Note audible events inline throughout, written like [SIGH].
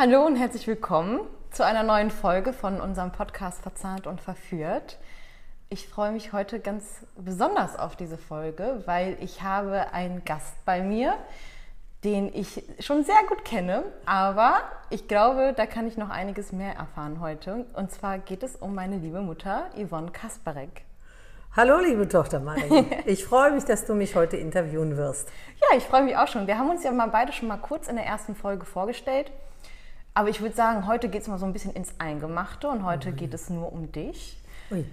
Hallo und herzlich willkommen zu einer neuen Folge von unserem Podcast Verzahnt und Verführt. Ich freue mich heute ganz besonders auf diese Folge, weil ich habe einen Gast bei mir, den ich schon sehr gut kenne, aber ich glaube, da kann ich noch einiges mehr erfahren heute. Und zwar geht es um meine liebe Mutter Yvonne Kasparek. Hallo, liebe Tochter Marie. [LAUGHS] Ich freue mich, dass du mich heute interviewen wirst. Ja, ich freue mich auch schon. Wir haben uns ja mal beide schon mal kurz in der ersten Folge vorgestellt. Aber ich würde sagen, heute geht es mal so ein bisschen ins Eingemachte und heute Ui. geht es nur um dich. Ui.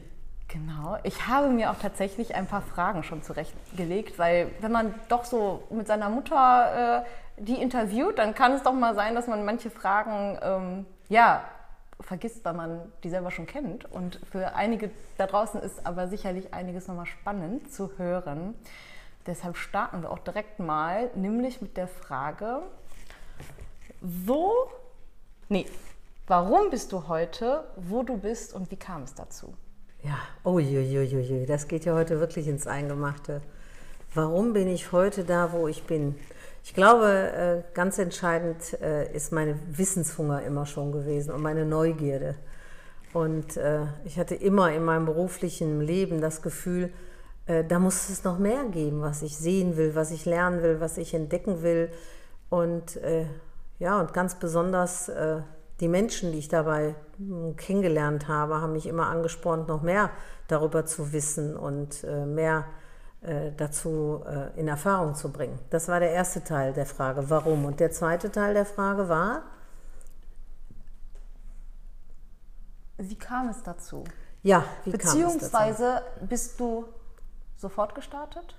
Genau. Ich habe mir auch tatsächlich ein paar Fragen schon zurechtgelegt, weil wenn man doch so mit seiner Mutter äh, die interviewt, dann kann es doch mal sein, dass man manche Fragen ähm, ja vergisst, weil man die selber schon kennt. Und für einige da draußen ist aber sicherlich einiges nochmal spannend zu hören. Deshalb starten wir auch direkt mal, nämlich mit der Frage, wo, nee, warum bist du heute, wo du bist und wie kam es dazu? Ja, uiuiuiui, das geht ja heute wirklich ins Eingemachte. Warum bin ich heute da, wo ich bin? Ich glaube, äh, ganz entscheidend äh, ist meine Wissenshunger immer schon gewesen und meine Neugierde. Und äh, ich hatte immer in meinem beruflichen Leben das Gefühl, da muss es noch mehr geben, was ich sehen will, was ich lernen will, was ich entdecken will. Und ja, und ganz besonders die Menschen, die ich dabei hm, kennengelernt habe, haben mich immer angespornt, noch mehr darüber zu wissen und äh, mehr äh, dazu äh, in Erfahrung zu bringen. Das war der erste Teil der Frage, warum. Und der zweite Teil der Frage war? Wie kam es dazu? Ja, wie Beziehungsweise kam es dazu? bist du sofort gestartet?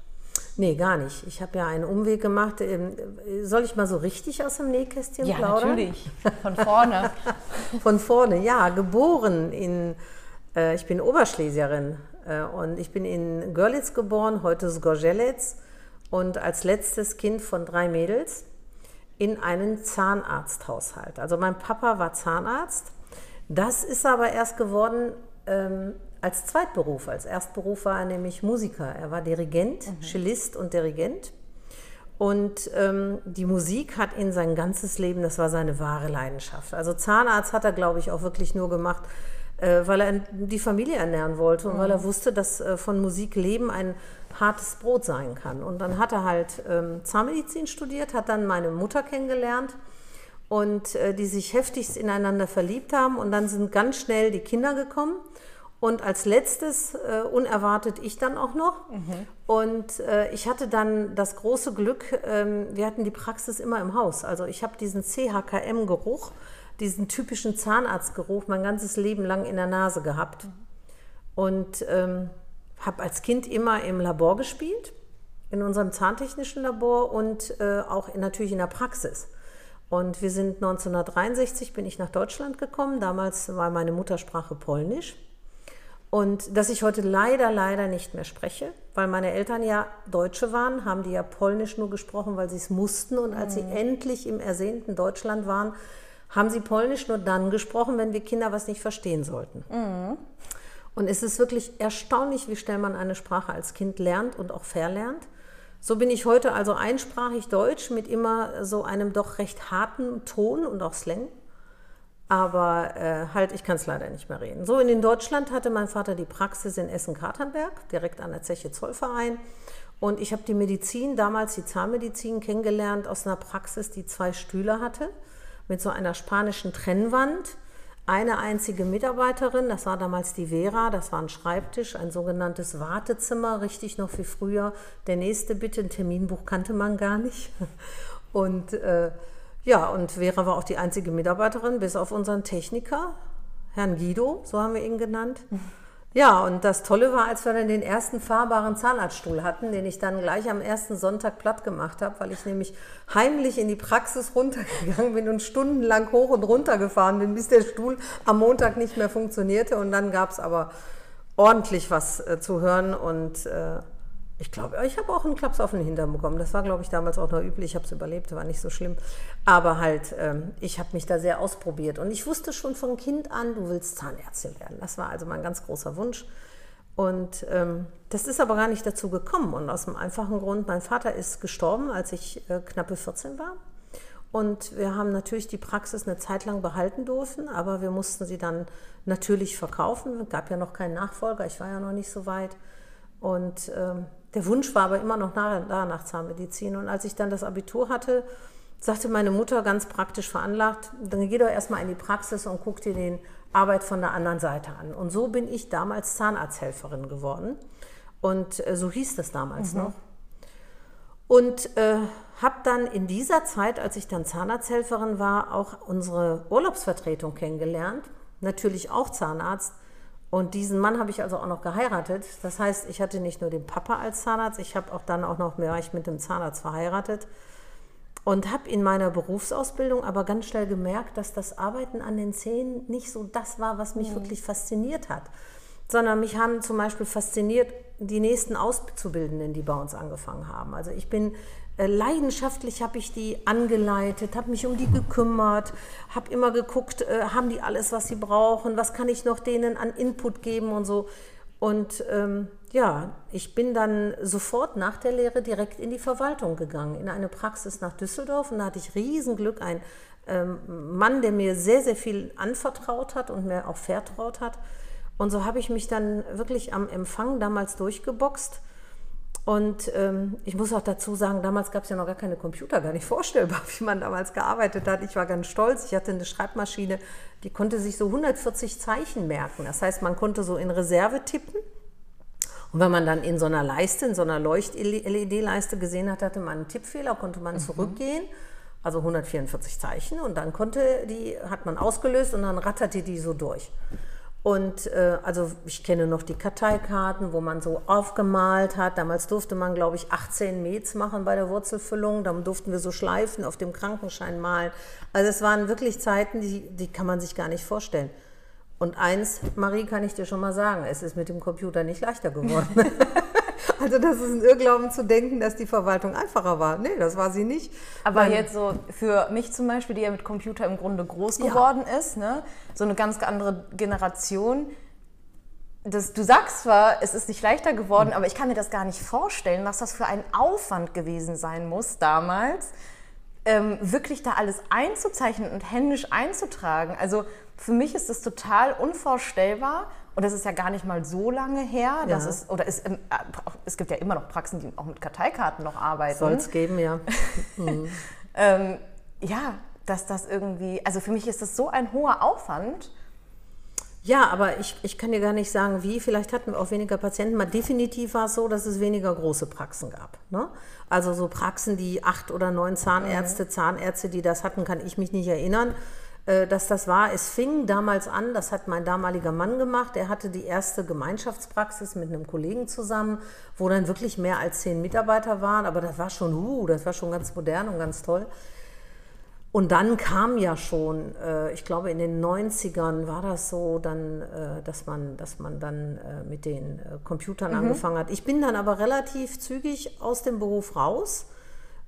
Nee, gar nicht. Ich habe ja einen Umweg gemacht. Ähm, soll ich mal so richtig aus dem Nähkästchen ja, plaudern? Ja, natürlich. Von vorne. [LAUGHS] Von vorne, ja. Geboren in, äh, ich bin Oberschlesierin äh, und ich bin in Görlitz geboren, heute Sgorzelec und als letztes Kind von drei Mädels in einen Zahnarzthaushalt. Also mein Papa war Zahnarzt. Das ist aber erst geworden, ähm, als Zweitberuf. Als Erstberuf war er nämlich Musiker. Er war Dirigent, mhm. Cellist und Dirigent. Und ähm, die Musik hat ihn sein ganzes Leben, das war seine wahre Leidenschaft. Also Zahnarzt hat er, glaube ich, auch wirklich nur gemacht, äh, weil er die Familie ernähren wollte und mhm. weil er wusste, dass äh, von Musik leben ein hartes Brot sein kann. Und dann hat er halt ähm, Zahnmedizin studiert, hat dann meine Mutter kennengelernt und äh, die sich heftigst ineinander verliebt haben und dann sind ganz schnell die Kinder gekommen. Und als letztes, äh, unerwartet, ich dann auch noch. Mhm. Und äh, ich hatte dann das große Glück, ähm, wir hatten die Praxis immer im Haus. Also ich habe diesen CHKM-Geruch, diesen typischen Zahnarztgeruch mein ganzes Leben lang in der Nase gehabt. Mhm. Und ähm, habe als Kind immer im Labor gespielt, in unserem zahntechnischen Labor und äh, auch in, natürlich in der Praxis. Und wir sind 1963, bin ich nach Deutschland gekommen. Damals war meine Muttersprache Polnisch. Und dass ich heute leider, leider nicht mehr spreche, weil meine Eltern ja Deutsche waren, haben die ja Polnisch nur gesprochen, weil sie es mussten. Und als mhm. sie endlich im ersehnten Deutschland waren, haben sie Polnisch nur dann gesprochen, wenn wir Kinder was nicht verstehen sollten. Mhm. Und es ist wirklich erstaunlich, wie schnell man eine Sprache als Kind lernt und auch verlernt. So bin ich heute also einsprachig Deutsch mit immer so einem doch recht harten Ton und auch Slang. Aber äh, halt, ich kann es leider nicht mehr reden. So, in Deutschland hatte mein Vater die Praxis in Essen-Katernberg, direkt an der Zeche Zollverein. Und ich habe die Medizin, damals die Zahnmedizin, kennengelernt aus einer Praxis, die zwei Stühle hatte, mit so einer spanischen Trennwand. Eine einzige Mitarbeiterin, das war damals die Vera, das war ein Schreibtisch, ein sogenanntes Wartezimmer, richtig noch wie früher. Der nächste bitte, ein Terminbuch kannte man gar nicht. [LAUGHS] Und äh, ja, und Vera war auch die einzige Mitarbeiterin, bis auf unseren Techniker, Herrn Guido, so haben wir ihn genannt. [LAUGHS] Ja, und das Tolle war, als wir dann den ersten fahrbaren Zahnarztstuhl hatten, den ich dann gleich am ersten Sonntag platt gemacht habe, weil ich nämlich heimlich in die Praxis runtergegangen bin und stundenlang hoch und runter gefahren bin, bis der Stuhl am Montag nicht mehr funktionierte. Und dann gab es aber ordentlich was äh, zu hören und äh, ich glaube, ich habe auch einen Klaps auf den Hintern bekommen. Das war, glaube ich, damals auch noch üblich. Ich habe es überlebt, war nicht so schlimm. Aber halt, ähm, ich habe mich da sehr ausprobiert. Und ich wusste schon von Kind an, du willst Zahnärztin werden. Das war also mein ganz großer Wunsch. Und ähm, das ist aber gar nicht dazu gekommen. Und aus dem einfachen Grund, mein Vater ist gestorben, als ich äh, knappe 14 war. Und wir haben natürlich die Praxis eine Zeit lang behalten dürfen, aber wir mussten sie dann natürlich verkaufen. Es gab ja noch keinen Nachfolger, ich war ja noch nicht so weit. Und ähm, der Wunsch war aber immer noch da nach Zahnmedizin. Und als ich dann das Abitur hatte, sagte meine Mutter ganz praktisch veranlagt, dann geh doch erstmal in die Praxis und guck dir die Arbeit von der anderen Seite an. Und so bin ich damals Zahnarzthelferin geworden. Und äh, so hieß das damals mhm. noch. Und äh, habe dann in dieser Zeit, als ich dann Zahnarzthelferin war, auch unsere Urlaubsvertretung kennengelernt. Natürlich auch Zahnarzt. Und diesen Mann habe ich also auch noch geheiratet. Das heißt, ich hatte nicht nur den Papa als Zahnarzt, ich habe auch dann auch noch mehr ich mit dem Zahnarzt verheiratet. Und habe in meiner Berufsausbildung aber ganz schnell gemerkt, dass das Arbeiten an den Zähnen nicht so das war, was mich mhm. wirklich fasziniert hat. Sondern mich haben zum Beispiel fasziniert die nächsten Auszubildenden, die bei uns angefangen haben. Also ich bin leidenschaftlich habe ich die angeleitet, habe mich um die gekümmert, habe immer geguckt, äh, haben die alles, was sie brauchen, was kann ich noch denen an Input geben und so. Und ähm, ja, ich bin dann sofort nach der Lehre direkt in die Verwaltung gegangen, in eine Praxis nach Düsseldorf. Und da hatte ich Riesenglück, ein ähm, Mann, der mir sehr, sehr viel anvertraut hat und mir auch vertraut hat. Und so habe ich mich dann wirklich am Empfang damals durchgeboxt und ähm, ich muss auch dazu sagen, damals gab es ja noch gar keine Computer, gar nicht [LAUGHS] vorstellbar, wie man damals gearbeitet hat. Ich war ganz stolz. Ich hatte eine Schreibmaschine, die konnte sich so 140 Zeichen merken. Das heißt, man konnte so in Reserve tippen. Und wenn man dann in so einer Leiste, in so einer Leucht-LED-Leiste gesehen hat, hatte man einen Tippfehler, konnte man mhm. zurückgehen. Also 144 Zeichen. Und dann konnte die, hat man ausgelöst und dann ratterte die so durch. Und äh, also ich kenne noch die Karteikarten, wo man so aufgemalt hat. Damals durfte man, glaube ich, 18 Mets machen bei der Wurzelfüllung. Dann durften wir so Schleifen auf dem Krankenschein malen. Also es waren wirklich Zeiten, die, die kann man sich gar nicht vorstellen. Und eins, Marie, kann ich dir schon mal sagen, es ist mit dem Computer nicht leichter geworden. [LAUGHS] [LAUGHS] Also das ist ein Irrglauben zu denken, dass die Verwaltung einfacher war. Nee, das war sie nicht. Aber Weil, jetzt so für mich zum Beispiel, die ja mit Computer im Grunde groß geworden ja. ist, ne? so eine ganz andere Generation, das, du sagst zwar, es ist nicht leichter geworden, aber ich kann mir das gar nicht vorstellen, was das für ein Aufwand gewesen sein muss damals, ähm, wirklich da alles einzuzeichnen und händisch einzutragen. Also für mich ist das total unvorstellbar und das ist ja gar nicht mal so lange her. Das ja. ist, oder ist, äh, es gibt ja immer noch Praxen, die auch mit Karteikarten noch arbeiten. Soll es geben, ja. [LAUGHS] Mhm. ähm, ja, dass das irgendwie, also für mich ist das so ein hoher Aufwand. Ja, aber ich, ich kann dir gar nicht sagen, wie. Vielleicht hatten wir auch weniger Patienten. Mal definitiv war es so, dass es weniger große Praxen gab. Ne? Also so Praxen, die acht oder neun Zahnärzte, mhm. Zahnärzte, die das hatten, kann ich mich nicht erinnern. Äh, dass das war. Es fing damals an, das hat mein damaliger Mann gemacht. Er hatte die erste Gemeinschaftspraxis mit einem Kollegen zusammen, wo dann wirklich mehr als zehn Mitarbeiter waren. Aber das war schon, uh, das war schon ganz modern und ganz toll. Und dann kam ja schon, äh, ich glaube in den 90ern war das so, dann, äh, dass, man, dass man dann mit den Computern mhm. angefangen hat. Ich bin dann aber relativ zügig aus dem Beruf raus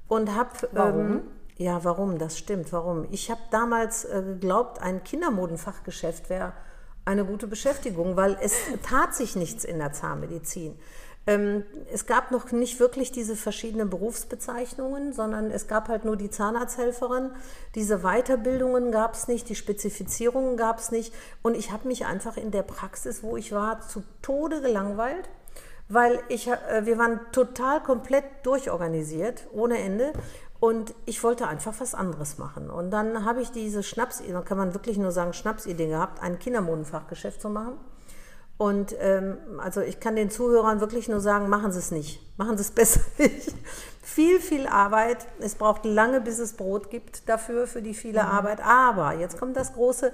und habe... Ähm, ja, warum? Das stimmt. Warum? Ich habe damals äh, geglaubt, ein Kindermodenfachgeschäft wäre eine gute Beschäftigung, weil es tat sich nichts in der Zahnmedizin. Ähm, es gab noch nicht wirklich diese verschiedenen Berufsbezeichnungen, sondern es gab halt nur die Zahnarzthelferin. Diese Weiterbildungen gab es nicht, die Spezifizierungen gab es nicht. Und ich habe mich einfach in der Praxis, wo ich war, zu Tode gelangweilt weil ich, äh, wir waren total komplett durchorganisiert, ohne Ende. Und ich wollte einfach was anderes machen. Und dann habe ich diese Schnapsidee, da kann man wirklich nur sagen, Schnapsidee gehabt, ein Kindermodenfachgeschäft zu machen. Und ähm, also ich kann den Zuhörern wirklich nur sagen, machen Sie es nicht. Machen Sie es [LAUGHS] besser nicht. viel, viel Arbeit. Es braucht lange, bis es Brot gibt dafür, für die viele mhm. Arbeit. Aber jetzt kommt das große,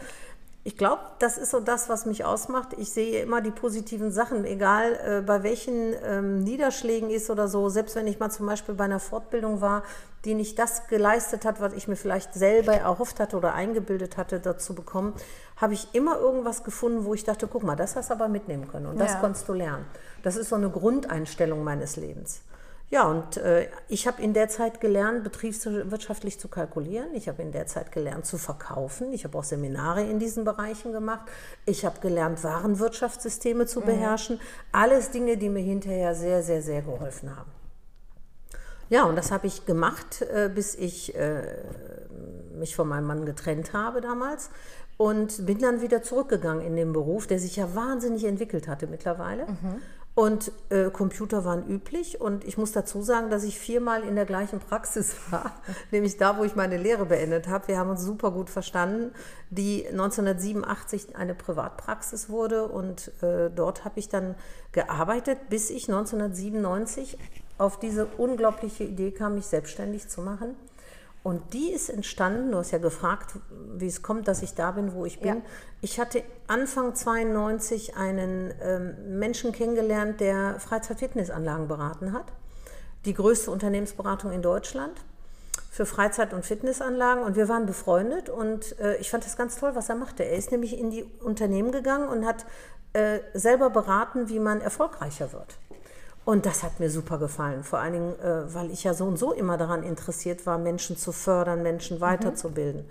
ich glaube, das ist so das, was mich ausmacht. Ich sehe immer die positiven Sachen, egal äh, bei welchen ähm, Niederschlägen ist oder so. Selbst wenn ich mal zum Beispiel bei einer Fortbildung war, die nicht das geleistet hat, was ich mir vielleicht selber erhofft hatte oder eingebildet hatte, dazu bekommen, habe ich immer irgendwas gefunden, wo ich dachte, guck mal, das hast du aber mitnehmen können und das ja. konntest du lernen. Das ist so eine Grundeinstellung meines Lebens. Ja, und äh, ich habe in der Zeit gelernt, betriebswirtschaftlich zu kalkulieren. Ich habe in der Zeit gelernt zu verkaufen. Ich habe auch Seminare in diesen Bereichen gemacht. Ich habe gelernt, Warenwirtschaftssysteme zu mhm. beherrschen. Alles Dinge, die mir hinterher sehr, sehr, sehr geholfen haben. Ja, und das habe ich gemacht, äh, bis ich äh, mich von meinem Mann getrennt habe damals und bin dann wieder zurückgegangen in den Beruf, der sich ja wahnsinnig entwickelt hatte mittlerweile. Mhm. Und äh, Computer waren üblich und ich muss dazu sagen, dass ich viermal in der gleichen Praxis [LAUGHS] war, nämlich da, wo ich meine Lehre beendet habe. Wir haben uns super gut verstanden, die 1987 eine Privatpraxis wurde und äh, dort habe ich dann gearbeitet, bis ich 1997 auf diese unglaubliche Idee kam, mich selbstständig zu machen. Und die ist entstanden, du hast ja gefragt, wie es kommt, dass ich da bin, wo ich bin. Ja. Ich hatte Anfang 92 einen ähm, Menschen kennengelernt, der Freizeit-Fitnessanlagen beraten hat. Die größte Unternehmensberatung in Deutschland für Freizeit- und Fitnessanlagen. Und wir waren befreundet und äh, ich fand das ganz toll, was er machte. Er ist nämlich in die Unternehmen gegangen und hat äh, selber beraten, wie man erfolgreicher wird. Und das hat mir super gefallen, vor allen Dingen, äh, weil ich ja so und so immer daran interessiert war, Menschen zu fördern, Menschen weiterzubilden. Mhm.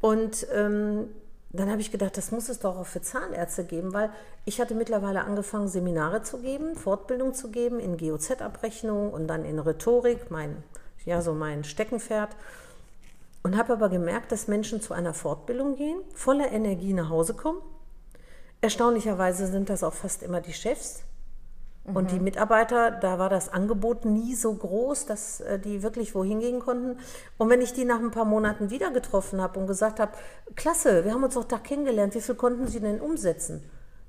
Und ähm, dann habe ich gedacht, das muss es doch auch für Zahnärzte geben, weil ich hatte mittlerweile angefangen, Seminare zu geben, Fortbildung zu geben in GOZ-Abrechnung und dann in Rhetorik, mein, ja, so mein Steckenpferd. Und habe aber gemerkt, dass Menschen zu einer Fortbildung gehen, voller Energie nach Hause kommen. Erstaunlicherweise sind das auch fast immer die Chefs, und die mhm. Mitarbeiter, da war das Angebot nie so groß, dass äh, die wirklich wohin gehen konnten. Und wenn ich die nach ein paar Monaten wieder getroffen habe und gesagt habe, klasse, wir haben uns doch da kennengelernt, wie viel konnten sie denn umsetzen?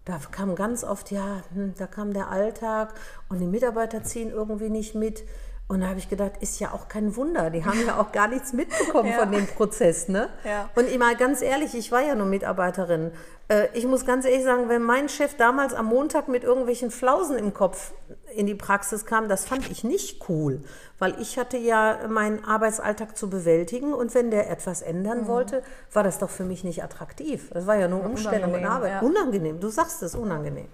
Da kam ganz oft, ja, hm, da kam der Alltag und die Mitarbeiter ziehen irgendwie nicht mit. Und da habe ich gedacht, ist ja auch kein Wunder. Die haben ja auch gar nichts mitbekommen [LAUGHS] ja. von dem Prozess. Ne? Ja. Und immer ganz ehrlich, ich war ja nur Mitarbeiterin. Äh, ich muss ganz ehrlich sagen, wenn mein Chef damals am Montag mit irgendwelchen Flausen im Kopf in die Praxis kam, das fand ich nicht cool. Weil ich hatte ja meinen Arbeitsalltag zu bewältigen und wenn der etwas ändern mhm. wollte, war das doch für mich nicht attraktiv. Das war ja nur Umstellung und Arbeit. Ja. Unangenehm, du sagst es, unangenehm.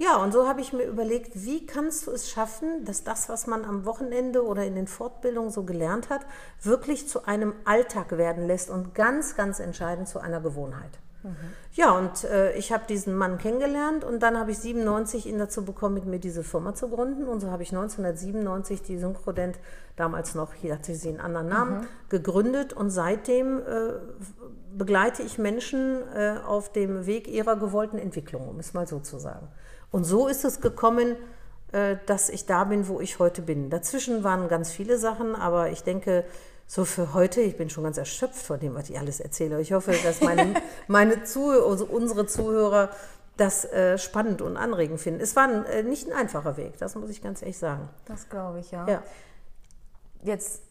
Ja, und so habe ich mir überlegt, wie kannst du es schaffen, dass das, was man am Wochenende oder in den Fortbildungen so gelernt hat, wirklich zu einem Alltag werden lässt und ganz, ganz entscheidend zu einer Gewohnheit. Mhm. Ja, und äh, ich habe diesen Mann kennengelernt und dann habe ich 97 ihn dazu bekommen, mit mir diese Firma zu gründen. Und so habe ich 1997 die Synchrodent, damals noch, hier hatte sie einen anderen Namen, mhm. gegründet. Und seitdem äh, begleite ich Menschen äh, auf dem Weg ihrer gewollten Entwicklung, um es mal so zu sagen. Und so ist es gekommen, äh, dass ich da bin, wo ich heute bin. Dazwischen waren ganz viele Sachen, aber ich denke, so für heute, ich bin schon ganz erschöpft von dem, was ich alles erzähle. Ich hoffe, dass [LAUGHS] meine, meine Zuhörer, also unsere Zuhörer das äh, spannend und anregend finden. Es war ein, äh, nicht ein einfacher Weg, das muss ich ganz ehrlich sagen. Das glaube ich, ja. ja. Jetzt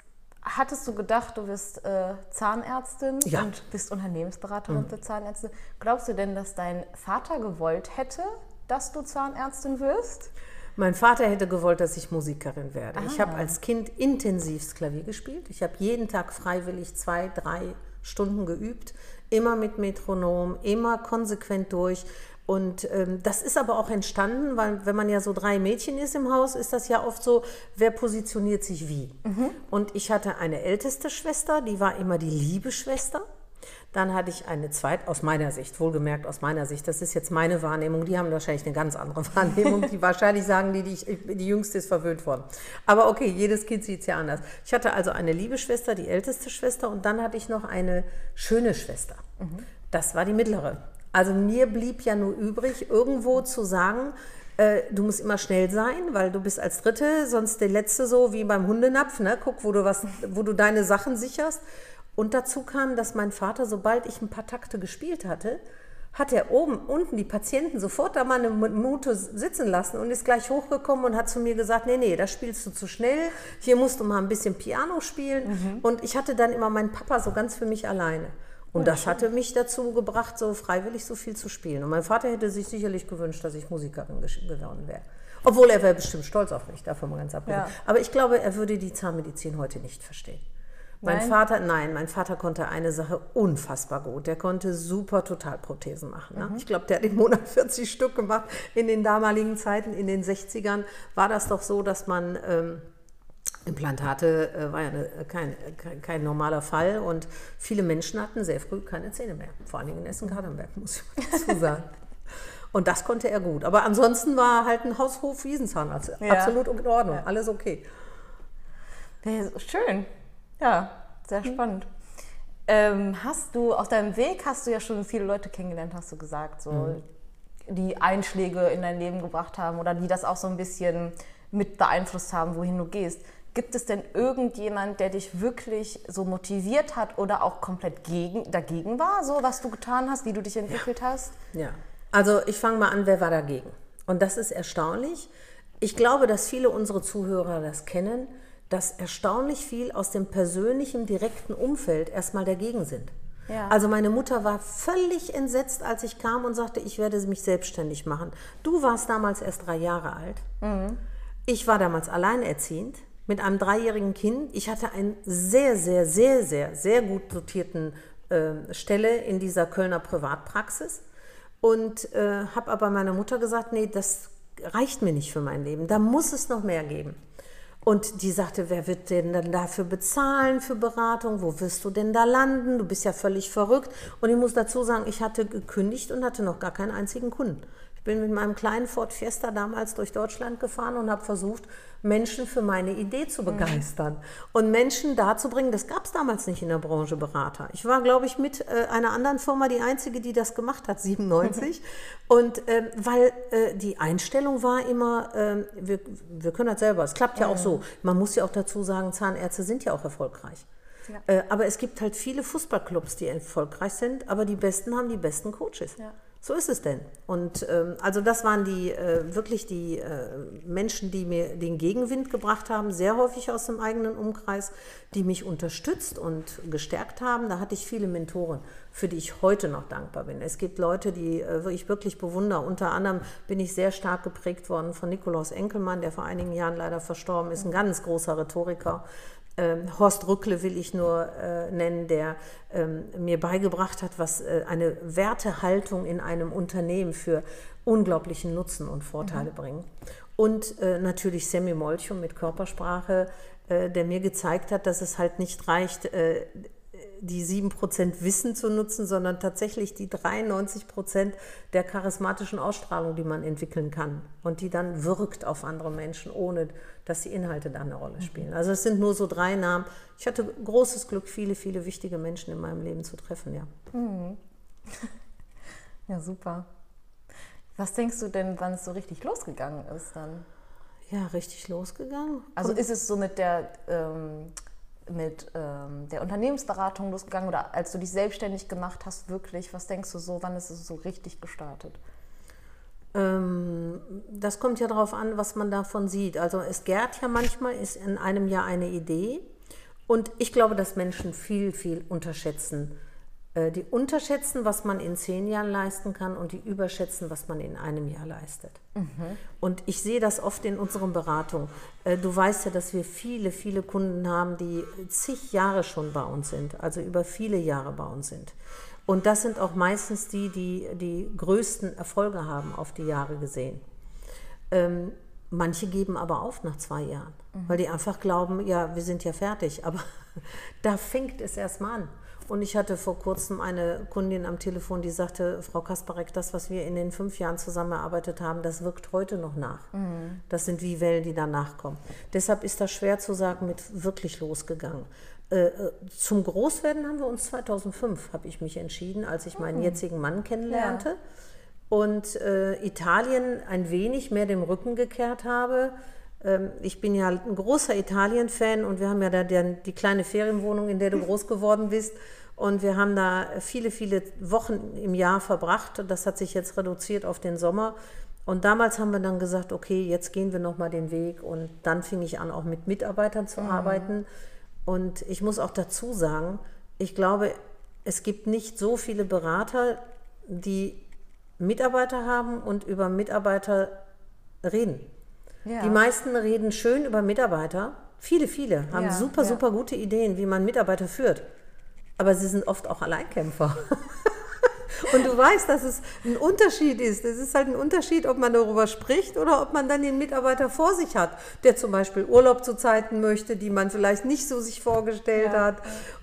hattest du gedacht, du wirst äh, Zahnärztin ja. und bist Unternehmensberaterin mhm. für Zahnärzte. Glaubst du denn, dass dein Vater gewollt hätte, dass du Zahnärztin wirst? Mein Vater hätte gewollt, dass ich Musikerin werde. Ah. Ich habe als Kind intensiv Klavier gespielt. Ich habe jeden Tag freiwillig zwei, drei Stunden geübt, immer mit Metronom, immer konsequent durch. Und ähm, das ist aber auch entstanden, weil wenn man ja so drei Mädchen ist im Haus, ist das ja oft so, wer positioniert sich wie. Mhm. Und ich hatte eine älteste Schwester, die war immer die liebe Schwester. Dann hatte ich eine zweite, aus meiner Sicht, wohlgemerkt aus meiner Sicht, das ist jetzt meine Wahrnehmung, die haben wahrscheinlich eine ganz andere [LAUGHS] Wahrnehmung, die wahrscheinlich sagen, die, die, ich, die jüngste ist verwöhnt worden. Aber okay, jedes Kind sieht es ja anders. Ich hatte also eine liebe Schwester, die älteste Schwester und dann hatte ich noch eine schöne Schwester. Mhm. Das war die mittlere. Also mir blieb ja nur übrig, irgendwo zu sagen, äh, du musst immer schnell sein, weil du bist als Dritte, sonst der Letzte so wie beim Hundenapf, ne? guck, wo du, was, wo du deine Sachen sicherst. Und dazu kam, dass mein Vater, sobald ich ein paar Takte gespielt hatte, hat er oben, unten die Patienten sofort da mal eine Minute sitzen lassen und ist gleich hochgekommen und hat zu mir gesagt, nee, nee, da spielst du zu schnell, hier musst du mal ein bisschen Piano spielen. Mhm. Und ich hatte dann immer meinen Papa so ganz für mich alleine. Und das hatte mich dazu gebracht, so freiwillig so viel zu spielen. Und mein Vater hätte sich sicherlich gewünscht, dass ich Musikerin geworden wäre. Obwohl er wäre bestimmt stolz auf mich, davon mal ganz abgesehen. Ja. Aber ich glaube, er würde die Zahnmedizin heute nicht verstehen. Mein nein? Vater, nein, mein Vater konnte eine Sache unfassbar gut. Der konnte super Totalprothesen machen. Ne? Mhm. Ich glaube, der hat im Monat [LAUGHS] 40 Stück gemacht. In den damaligen Zeiten, in den 60ern, war das doch so, dass man ähm, Implantate äh, war ja eine, kein, kein, kein, normaler Fall und viele Menschen hatten sehr früh keine Zähne mehr. Vor allen Dingen in Essen-Kadenberg, muss ich mal dazu [LAUGHS] sagen. Und das konnte er gut. Aber ansonsten war halt ein Haushof Wiesenzahnarzt. Ja. Absolut in Ordnung, ja. alles okay. Schön. Ja, sehr mhm. spannend. Ähm, hast du, auf deinem Weg hast du ja schon viele Leute kennengelernt, hast du gesagt, so, mhm. die Einschläge in dein Leben gebracht haben oder die das auch so ein bisschen mit beeinflusst haben, wohin du gehst. Gibt es denn irgendjemand, der dich wirklich so motiviert hat oder auch komplett gegen, dagegen war, so was du getan hast, wie du dich entwickelt ja. hast? Ja, also ich fange mal an, wer war dagegen? Und das ist erstaunlich. Ich glaube, dass viele unserer Zuhörer das kennen dass erstaunlich viel aus dem persönlichen, direkten Umfeld erstmal dagegen sind. Ja. Also meine Mutter war völlig entsetzt, als ich kam und sagte, ich werde mich selbstständig machen. Du warst damals erst drei Jahre alt. Mhm. Ich war damals alleinerziehend mit einem dreijährigen Kind. Ich hatte einen sehr, sehr, sehr, sehr, sehr gut dotierten äh, Stelle in dieser Kölner Privatpraxis und äh, habe aber meiner Mutter gesagt, nee, das reicht mir nicht für mein Leben. Da muss es noch mehr geben. Und die sagte, wer wird denn dann dafür bezahlen für Beratung? Wo wirst du denn da landen? Du bist ja völlig verrückt. Und ich muss dazu sagen, ich hatte gekündigt und hatte noch gar keinen einzigen Kunden bin mit meinem kleinen Ford Fiesta damals durch Deutschland gefahren und habe versucht, Menschen für meine Idee zu mhm. begeistern mhm. und Menschen dazu bringen. Das gab es damals nicht in der Branche Berater. Ich war, glaube ich, mit äh, einer anderen Firma die einzige, die das gemacht hat, 97. [LAUGHS] und äh, weil äh, die Einstellung war immer, ähm, wir, wir können das selber. Es klappt ja mhm. auch so. Man muss ja auch dazu sagen, Zahnärzte sind ja auch erfolgreich. Ja. Äh, aber es gibt halt viele Fußballclubs, die erfolgreich sind, aber die Besten haben die besten Coaches. Ja. So ist es denn. Und ähm, also das waren die äh, wirklich die äh, Menschen, die mir den Gegenwind gebracht haben, sehr häufig aus dem eigenen Umkreis, die mich unterstützt und gestärkt haben. Da hatte ich viele Mentoren, für die ich heute noch dankbar bin. Es gibt Leute, die äh, ich wirklich bewundere. Unter anderem bin ich sehr stark geprägt worden von Nikolaus Enkelmann, der vor einigen Jahren leider verstorben ist, ein ganz großer Rhetoriker ähm, Horst Rückle will ich nur äh, nennen, der ähm, mir beigebracht hat, was äh, eine Wertehaltung in einem Unternehmen für unglaublichen Nutzen und Vorteile mhm. bringt. Und äh, natürlich Sammy Molchum mit Körpersprache, äh, der mir gezeigt hat, dass es halt nicht reicht, äh, die 7% Wissen zu nutzen, sondern tatsächlich die 93% der charismatischen Ausstrahlung, die man entwickeln kann und die dann wirkt auf andere Menschen, ohne dass die Inhalte da eine Rolle spielen. Also es sind nur so drei Namen. Ich hatte großes Glück, viele, viele wichtige Menschen in meinem Leben zu treffen, ja. Mhm. [LAUGHS] Ja, super. Was denkst du denn, wann es so richtig losgegangen ist dann? Ja, richtig losgegangen. Also ist es so mit der ähm, mit ähm, der Unternehmensberatung losgegangen oder als du dich selbstständig gemacht hast, wirklich? Was denkst du so, wann ist es so richtig gestartet? Ähm, das kommt ja darauf an, was man davon sieht. Also es gärt ja manchmal, ist in einem Jahr eine Idee. Und ich glaube, dass Menschen viel, viel unterschätzen, die unterschätzen, was man in zehn Jahren leisten kann und die überschätzen, was man in einem Jahr leistet. Mhm. Und ich sehe das oft in unseren Beratungen. Äh, du weißt ja, dass wir viele, viele Kunden haben, die zig Jahre schon bei uns sind, also über viele Jahre bei uns sind. Und das sind auch meistens die, die die größten Erfolge haben auf die Jahre gesehen. Ähm, manche geben aber auf nach zwei Jahren, mhm. weil die einfach glauben, ja, wir sind ja fertig. Aber [LAUGHS] da fängt es erstmal an. Und ich hatte vor kurzem eine Kundin am Telefon, die sagte, Frau Kasparek, das, was wir in den fünf Jahren zusammengearbeitet haben, das wirkt heute noch nach. Mhm. Das sind wie Wellen, die danach kommen. Deshalb ist das schwer zu sagen, mit wirklich losgegangen. Äh, äh zum Großwerden haben wir uns 2005, habe ich mich entschieden, als ich meinen mhm. jetzigen Mann kennenlernte. Ja. Und äh, Italien ein wenig mehr dem Rücken gekehrt habe ähm, ich bin ja ein großer Italien-Fan und wir haben ja da die kleine Ferienwohnung, in der du [LAUGHS] groß geworden bist. Und wir haben da viele, viele Wochen im Jahr verbracht. Das hat sich jetzt reduziert auf den Sommer. Und damals haben wir dann gesagt, okay, jetzt gehen wir nochmal den Weg. Und dann fing ich an, auch mit Mitarbeitern zu mhm. arbeiten. Und ich muss auch dazu sagen, ich glaube, es gibt nicht so viele Berater, die Mitarbeiter haben und über Mitarbeiter reden. Ja. Die meisten reden schön über Mitarbeiter. Viele, viele haben ja, super, ja. super gute Ideen, wie man Mitarbeiter führt. Aber sie sind oft auch Alleinkämpfer. [LAUGHS] Und du weißt, dass es ein Unterschied ist. Es ist halt ein Unterschied, ob man darüber spricht oder ob man dann den Mitarbeiter vor sich hat, der zum Beispiel Urlaub zu Zeiten möchte, die man vielleicht nicht so sich vorgestellt ja. hat.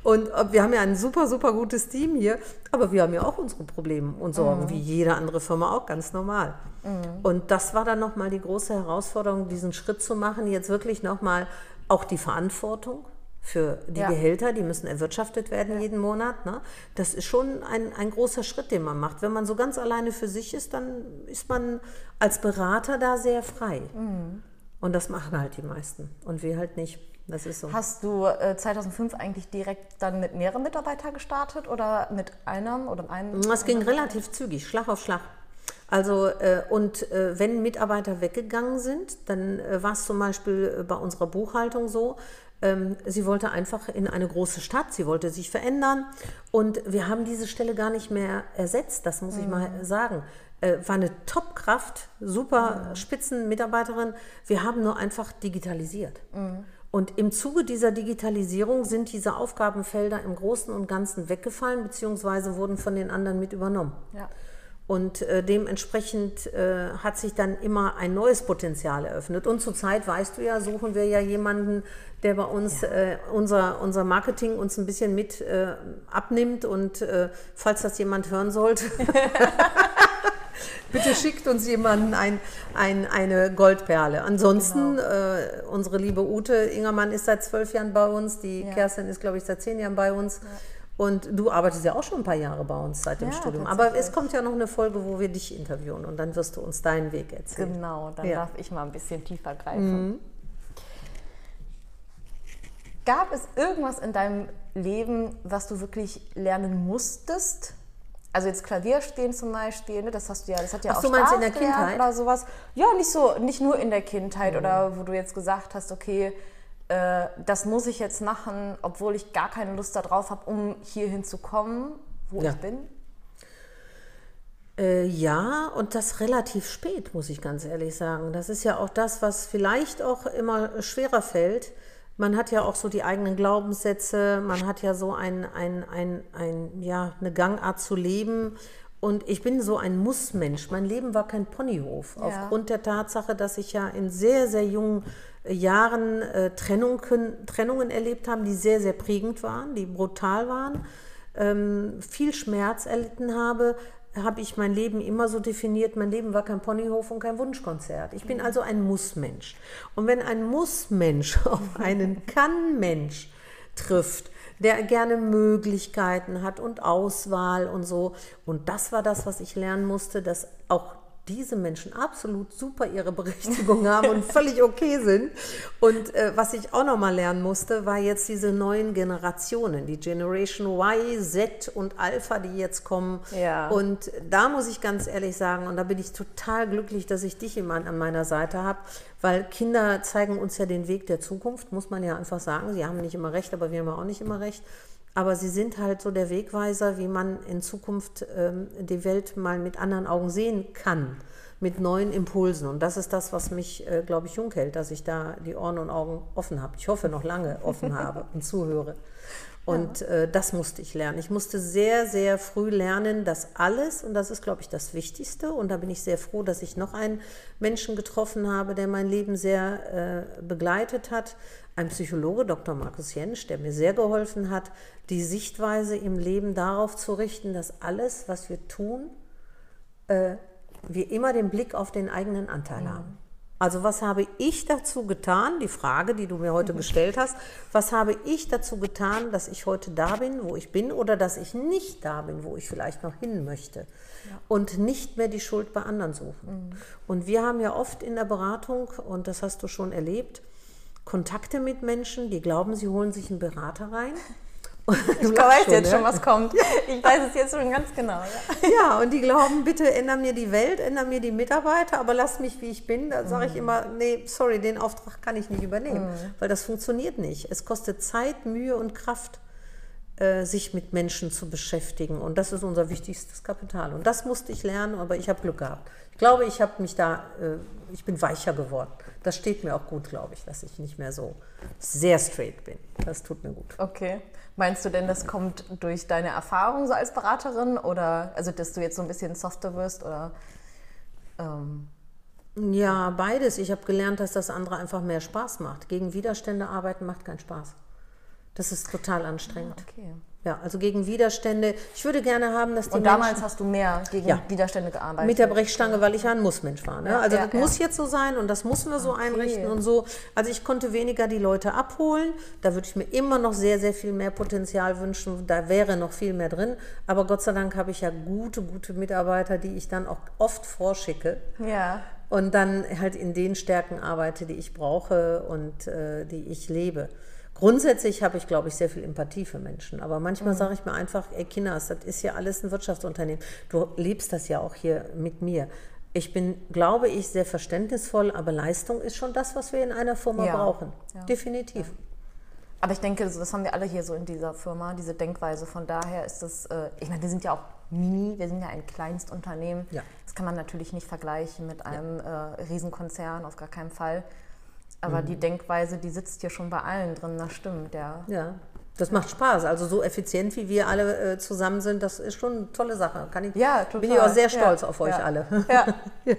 Und wir haben ja ein super, super gutes Team hier, aber wir haben ja auch unsere Probleme und Sorgen, mhm. wie jede andere Firma auch ganz normal. Mhm. Und das war dann nochmal die große Herausforderung, diesen Schritt zu machen, jetzt wirklich nochmal auch die Verantwortung für die ja. Gehälter, die müssen erwirtschaftet werden ja. jeden Monat. Ne? Das ist schon ein, ein großer Schritt, den man macht. Wenn man so ganz alleine für sich ist, dann ist man als Berater da sehr frei. Mhm. Und das machen halt die meisten und wir halt nicht. Das ist so. Hast du äh, 2005 eigentlich direkt dann mit mehreren Mitarbeitern gestartet oder mit einem oder einem? Es ging relativ zügig, Schlag auf Schlag. Also äh, und äh, wenn Mitarbeiter weggegangen sind, dann äh, war es zum Beispiel äh, bei unserer Buchhaltung so, sie wollte einfach in eine große Stadt, sie wollte sich verändern und wir haben diese Stelle gar nicht mehr ersetzt, das muss mhm. ich mal mhm. sagen. Äh, war eine Top-Kraft, super mhm. Spitzenmitarbeiterin. Wir haben nur einfach digitalisiert. Mhm. Und im Zuge dieser Digitalisierung sind diese Aufgabenfelder im Großen und Ganzen weggefallen, beziehungsweise wurden von den anderen mit übernommen. Ja. Und äh, dementsprechend äh, hat sich dann immer ein neues Potenzial eröffnet. Und zurzeit, weißt du ja, suchen wir ja jemanden, der bei uns ja. äh, unser, unser Marketing uns ein bisschen mit äh, abnimmt. Und äh, falls das jemand hören sollte, [LAUGHS] bitte schickt uns jemanden ein, ein, eine Goldperle. Ansonsten, genau. Äh, unsere liebe Ute Ingermann ist seit zwölf Jahren bei uns, die ja. Kerstin ist, glaube ich, seit zehn Jahren bei uns. Ja. Und du arbeitest ja auch schon ein paar Jahre bei uns seit dem ja, Studium. Aber es kommt ja noch eine Folge, wo wir dich interviewen und dann wirst du uns deinen Weg erzählen. Genau, dann ja. darf ich mal ein bisschen tiefer greifen. Mhm. Gab es irgendwas in deinem Leben, was du wirklich lernen musstest? Also jetzt Klavier stehen zum Beispiel, ne, das hast du ja, das hat ja Ach, auch du meinst in der Kindheit oder sowas. Ja, nicht so, nicht nur in der Kindheit mhm. oder wo du jetzt gesagt hast, okay, äh, das muss ich jetzt machen, obwohl ich gar keine Lust darauf habe, um hierhin zu kommen, wo ja. ich bin? Äh, ja, und das relativ spät, muss ich ganz ehrlich sagen. Das ist ja auch das, was vielleicht auch immer schwerer fällt. Man hat ja auch so die eigenen Glaubenssätze, man hat ja so ein, ein, ein, ein, ja, eine Gangart zu leben. Und ich bin so ein Mussmensch. Mein Leben war kein Ponyhof. Ja. Aufgrund der Tatsache, dass ich ja in sehr, sehr jungen Jahren äh, Trennungen, Trennungen erlebt haben, die sehr, sehr prägend waren, die brutal waren, ähm, viel Schmerz erlitten habe, habe ich mein Leben immer so definiert, mein Leben war kein Ponyhof und kein Wunschkonzert. Ich bin also ein Mussmensch. Und wenn ein Mussmensch [LAUGHS] auf einen Kann-Mensch trifft, der gerne Möglichkeiten hat und Auswahl und so. Und das war das, was ich lernen musste, dass auch diese Menschen absolut super ihre Berechtigung haben und völlig okay sind. Und äh, was ich auch noch mal lernen musste, war jetzt diese neuen Generationen, die Generation Y, Z und Alpha, die jetzt kommen. Ja. Und da muss ich ganz ehrlich sagen, und da bin ich total glücklich, dass ich dich immer an meiner Seite habe, weil Kinder zeigen uns ja den Weg der Zukunft, muss man ja einfach sagen. Sie haben nicht immer recht, aber wir haben auch nicht immer recht. Aber sie sind halt so der Wegweiser, wie man in Zukunft ähm, die Welt mal mit anderen Augen sehen kann, mit neuen Impulsen. Und das ist das, was mich, äh, glaube ich, jung hält, dass ich da die Ohren und Augen offen habe. Ich hoffe, noch lange offen [LAUGHS] habe und zuhöre. Und ja. äh, das musste ich lernen. Ich musste sehr, sehr früh lernen, dass alles, und das ist, glaube ich, das Wichtigste, und da bin ich sehr froh, dass ich noch einen Menschen getroffen habe, der mein Leben sehr äh, begleitet hat, ein Psychologe, Dr. Markus Jensch, der mir sehr geholfen hat, die Sichtweise im Leben darauf zu richten, dass alles, was wir tun, äh, wir immer den Blick auf den eigenen Anteil mhm. haben. Also was habe ich dazu getan, die Frage, die du mir heute mhm. gestellt hast, was habe ich dazu getan, dass ich heute da bin, wo ich bin oder dass ich nicht da bin, wo ich vielleicht noch hin möchte ja. und nicht mehr die Schuld bei anderen suchen. Mhm. Und wir haben ja oft in der Beratung, und das hast du schon erlebt, Kontakte mit Menschen, die glauben, sie holen sich einen Berater rein. [LAUGHS] [LAUGHS] ich weiß jetzt ja? schon, was kommt. [LAUGHS] Ich weiß es jetzt schon ganz genau. Ja. ja, und die glauben, bitte ändern mir die Welt, ändern mir die Mitarbeiter, aber lass mich, wie ich bin. Da sage ich mhm. immer, nee, sorry, den Auftrag kann ich nicht übernehmen, mhm. weil das funktioniert nicht. Es kostet Zeit, Mühe und Kraft, äh, sich mit Menschen zu beschäftigen. Und das ist unser wichtigstes Kapital. Und das musste ich lernen, aber ich habe Glück gehabt. Ich glaube, ich habe mich da, äh, ich bin weicher geworden. Das steht mir auch gut, glaube ich, dass ich nicht mehr so sehr straight bin. Das tut mir gut. Okay. Meinst du denn, das kommt durch deine Erfahrung so als Beraterin oder also dass du jetzt so ein bisschen softer wirst oder? Ähm ja, beides. Ich habe gelernt, dass das andere einfach mehr Spaß macht. Gegen Widerstände arbeiten macht keinen Spaß. Das ist total anstrengend. Ah, okay. Ja, also gegen Widerstände. Ich würde gerne haben, dass die Und damals hast du mehr gegen Ja. Widerstände gearbeitet. mit der Brechstange, weil ich ja ein Mussmensch war. Ne? Ja, also ja, das muss jetzt so sein und das müssen wir so einrichten und so. Also ich konnte weniger die Leute abholen. Da würde ich mir immer noch sehr, sehr viel mehr Potenzial wünschen. Da wäre noch viel mehr drin. Aber Gott sei Dank habe ich ja gute, gute Mitarbeiter, die ich dann auch oft vorschicke. Ja. und dann halt in den Stärken arbeite, die ich brauche und äh, die ich lebe. Grundsätzlich habe ich, glaube ich, sehr viel Empathie für Menschen. Aber manchmal sage ich mir einfach, ey Kinders, das ist ja alles ein Wirtschaftsunternehmen. Du lebst das ja auch hier mit mir. Ich bin, glaube ich, sehr verständnisvoll, aber Leistung ist schon das, was wir in einer Firma Ja. brauchen. Ja. Definitiv. Aber ich denke, das haben wir alle hier so in dieser Firma, diese Denkweise. Von daher ist das, äh, ich meine, wir sind ja auch mini, wir sind ja ein Kleinstunternehmen. Ja. Das kann man natürlich nicht vergleichen mit einem äh, Riesenkonzern, auf gar keinen Fall. Aber Mhm. die Denkweise, die sitzt hier schon bei allen drin, das stimmt, ja. Ja. Das macht Spaß. Also so effizient, wie wir alle äh, zusammen sind, das ist schon eine tolle Sache. Kann ich, Ja, total. Bin ich auch sehr stolz Ja, auf euch ja. alle. Ja. [LAUGHS]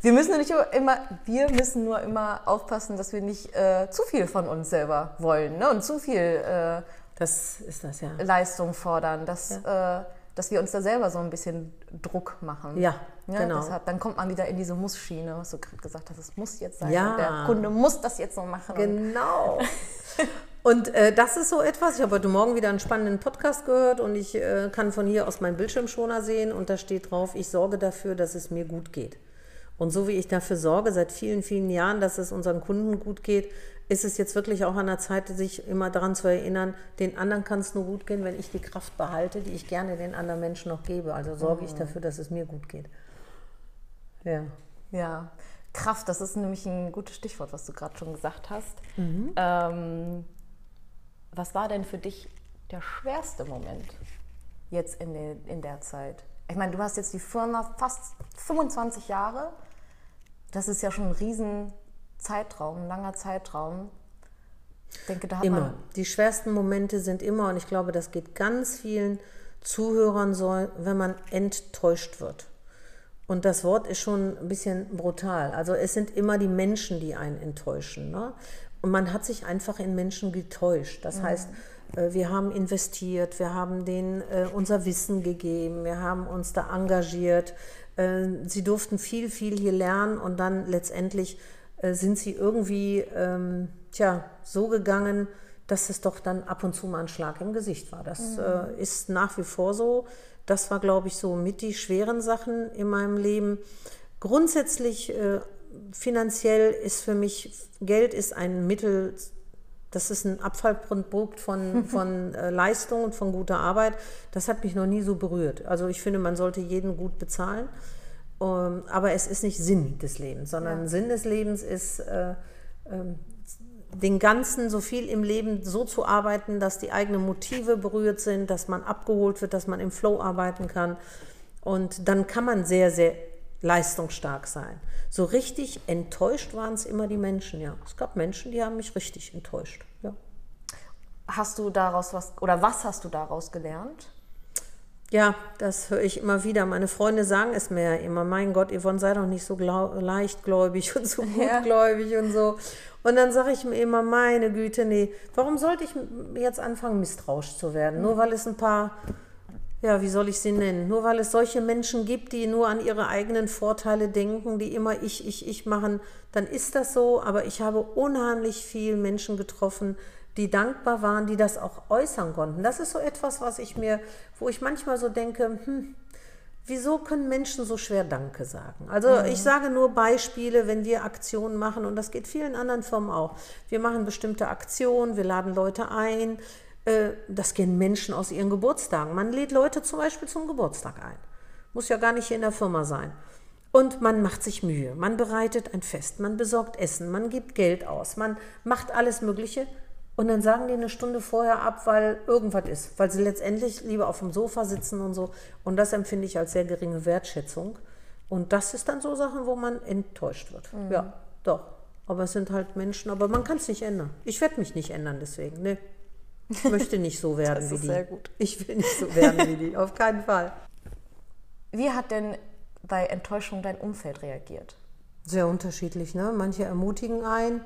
Wir müssen nicht immer, wir müssen nur immer aufpassen, dass wir nicht äh, zu viel von uns selber wollen ne? und zu viel äh, Das ist das, ja. Leistung fordern, dass, äh, dass wir uns da selber so ein bisschen Druck machen. Ja, Ja, genau. Deshalb, dann kommt man wieder in diese Muss-Schiene, was du gerade gesagt hast, es muss jetzt sein. Ja. Der Kunde muss das jetzt so machen. Genau. [LAUGHS] Und äh, das ist so etwas, ich habe heute Morgen wieder einen spannenden Podcast gehört und ich äh, kann von hier aus meinen Bildschirmschoner sehen und da steht drauf, ich sorge dafür, dass es mir gut geht. Und so wie ich dafür sorge, seit vielen, vielen Jahren, dass es unseren Kunden gut geht, ist es jetzt wirklich auch an der Zeit, sich immer daran zu erinnern, den anderen kann es nur gut gehen, wenn ich die Kraft behalte, die ich gerne den anderen Menschen noch gebe. Also sorge ich dafür, dass es mir gut geht. Ja. Ja, Kraft, das ist nämlich ein gutes Stichwort, was du gerade schon gesagt hast. Mhm. Ähm, was war denn für dich der schwerste Moment jetzt in, der- in der Zeit? Ich meine, du hast jetzt die Firma fast 25 Jahre. Das ist ja schon ein riesen Zeitraum, ein langer Zeitraum. Ich denke, da hat Immer. man Die schwersten Momente sind immer, und ich glaube, das geht ganz vielen Zuhörern so, wenn man enttäuscht wird. Und das Wort ist schon ein bisschen brutal. Also es sind immer die Menschen, die einen enttäuschen. Ne? Und man hat sich einfach in Menschen getäuscht. Das heißt, äh, wir haben investiert, wir haben denen äh, unser Wissen gegeben, wir haben uns da engagiert. Äh, Sie durften viel, viel hier lernen und dann letztendlich sind sie irgendwie ähm, tja, so gegangen, dass es doch dann ab und zu mal ein Schlag im Gesicht war. Das äh, ist nach wie vor so. Das war, glaube ich, so mit die schweren Sachen in meinem Leben. Grundsätzlich äh, finanziell ist für mich, Geld ist ein Mittel, das ist ein Abfallprodukt von, [LAUGHS] von äh, Leistung und von guter Arbeit. Das hat mich noch nie so berührt. Also ich finde, man sollte jeden gut bezahlen. Ähm, aber es ist nicht Sinn des Lebens, sondern Sinn des Lebens ist, äh, ähm, den Ganzen so viel im Leben so zu arbeiten, dass die eigenen Motive berührt sind, dass man abgeholt wird, dass man im Flow arbeiten kann. Und dann kann man sehr, sehr leistungsstark sein. So richtig enttäuscht waren es immer die Menschen, ja. Es gab Menschen, die haben mich richtig enttäuscht. Ja. Hast du daraus was, oder was hast du daraus gelernt? Ja, das höre ich immer wieder. Meine Freunde sagen es mir ja immer, mein Gott, Yvonne, sei doch nicht so leichtgläubig und so [LAUGHS] Ja. gutgläubig und so. Und dann sage ich mir immer, meine Güte, nee, warum sollte ich jetzt anfangen, misstrauisch zu werden? Nur weil es ein paar, ja, wie soll ich sie nennen? Nur weil es solche Menschen gibt, die nur an ihre eigenen Vorteile denken, die immer ich, ich, ich machen, dann ist das so. Aber ich habe unheimlich viel Menschen getroffen, die dankbar waren, die das auch äußern konnten. Das ist so etwas, was ich mir, wo ich manchmal so denke, hm, wieso können Menschen so schwer Danke sagen? Also ich sage nur Beispiele, wenn wir Aktionen machen, und das geht vielen anderen Firmen auch. Wir machen bestimmte Aktionen, wir laden Leute ein, das kennen Menschen aus ihren Geburtstagen. Man lädt Leute zum Beispiel zum Geburtstag ein. Muss ja gar nicht hier in der Firma sein. Und man macht sich Mühe, man bereitet ein Fest, man besorgt Essen, man gibt Geld aus, man macht alles Mögliche. Und dann sagen die eine Stunde vorher ab, weil irgendwas ist, weil sie letztendlich lieber auf dem Sofa sitzen und so. Und das empfinde ich als sehr geringe Wertschätzung. Und das ist dann so Sachen, wo man enttäuscht wird. Ja, doch. Aber es sind halt Menschen, aber man kann es nicht ändern. Ich werde mich nicht ändern deswegen. Nee. Ich möchte nicht so werden Das wie ist die. sehr gut. Ich will nicht so werden wie die, auf keinen Fall. Wie hat denn bei Enttäuschung dein Umfeld reagiert? Sehr unterschiedlich, ne? Manche ermutigen einen,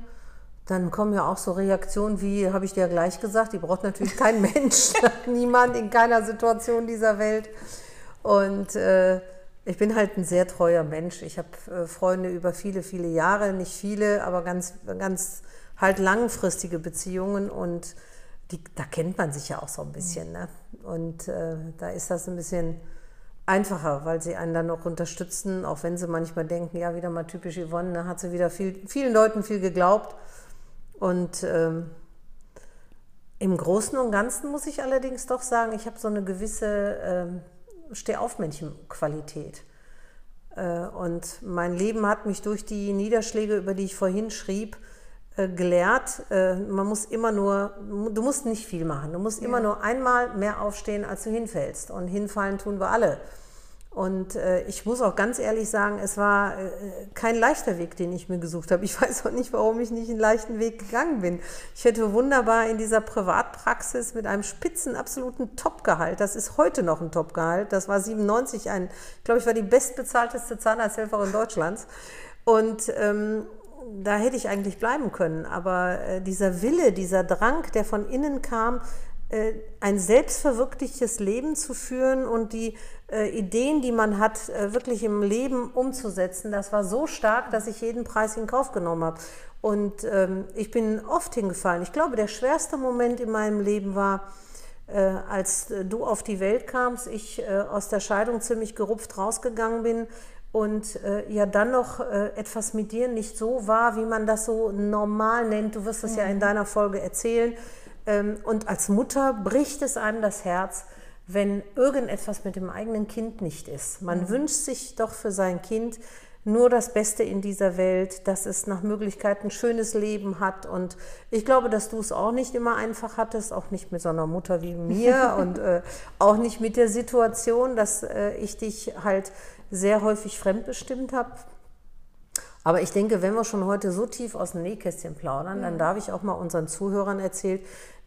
dann kommen ja auch so Reaktionen wie, habe ich dir ja gleich gesagt, die braucht natürlich kein [LAUGHS] Mensch, niemand in keiner Situation dieser Welt. Und äh, ich bin halt ein sehr treuer Mensch. Ich habe äh, Freunde über viele, viele Jahre, nicht viele, aber ganz, ganz halt langfristige Beziehungen und die, da kennt man sich ja auch so ein bisschen. Ne? Und äh, da ist das ein bisschen einfacher, weil sie einen dann auch unterstützen, auch wenn sie manchmal denken, ja, wieder mal typisch Yvonne, da hat sie wieder viel, vielen Leuten viel geglaubt. Und ähm, im Großen und Ganzen muss ich allerdings doch sagen, ich habe so eine gewisse ähm, Stehaufmännchen-Qualität. Äh, und mein Leben hat mich durch die Niederschläge, über die ich vorhin schrieb, gelehrt, äh, man muss immer nur, du musst nicht viel machen, du musst ja. immer nur einmal mehr aufstehen, als du hinfällst. Und hinfallen tun wir alle. Und äh, ich muss auch ganz ehrlich sagen, es war äh, kein leichter Weg, den ich mir gesucht habe. Ich [LAUGHS] weiß auch nicht, warum ich nicht einen leichten Weg gegangen bin. Ich hätte wunderbar in dieser Privatpraxis mit einem spitzen, absoluten Topgehalt, das ist heute noch ein Topgehalt, das war 97, ein, ich glaube, ich war die bestbezahlteste Zahnarzthelferin Deutschlands. Und ähm, da hätte ich eigentlich bleiben können. Aber äh, dieser Wille, dieser Drang, der von innen kam, äh, ein selbstverwirklichtes Leben zu führen und die äh, Ideen, die man hat, äh, wirklich im Leben umzusetzen, das war so stark, dass ich jeden Preis in Kauf genommen habe. Und ähm, ich bin oft hingefallen. Ich glaube, der schwerste Moment in meinem Leben war, äh, als du auf die Welt kamst, ich äh, aus der Scheidung ziemlich gerupft rausgegangen bin und äh, ja dann noch etwas mit dir nicht so war, wie man das so normal nennt. Du wirst das mhm. ja in mhm. deiner Folge erzählen ähm, und als Mutter bricht es einem das Herz, wenn irgendetwas mit dem eigenen Kind nicht ist. Man mhm. wünscht sich doch für sein Kind nur das Beste in dieser Welt, dass es nach Möglichkeit ein schönes Leben hat. Und ich glaube, dass du es auch nicht immer einfach hattest, auch nicht mit so einer Mutter wie mir [LAUGHS] und äh, auch nicht mit der Situation, dass äh, ich dich halt sehr häufig fremdbestimmt habe. Aber ich denke, wenn wir schon heute so tief aus dem Nähkästchen plaudern, ja. dann darf ich auch mal unseren Zuhörern erzählen,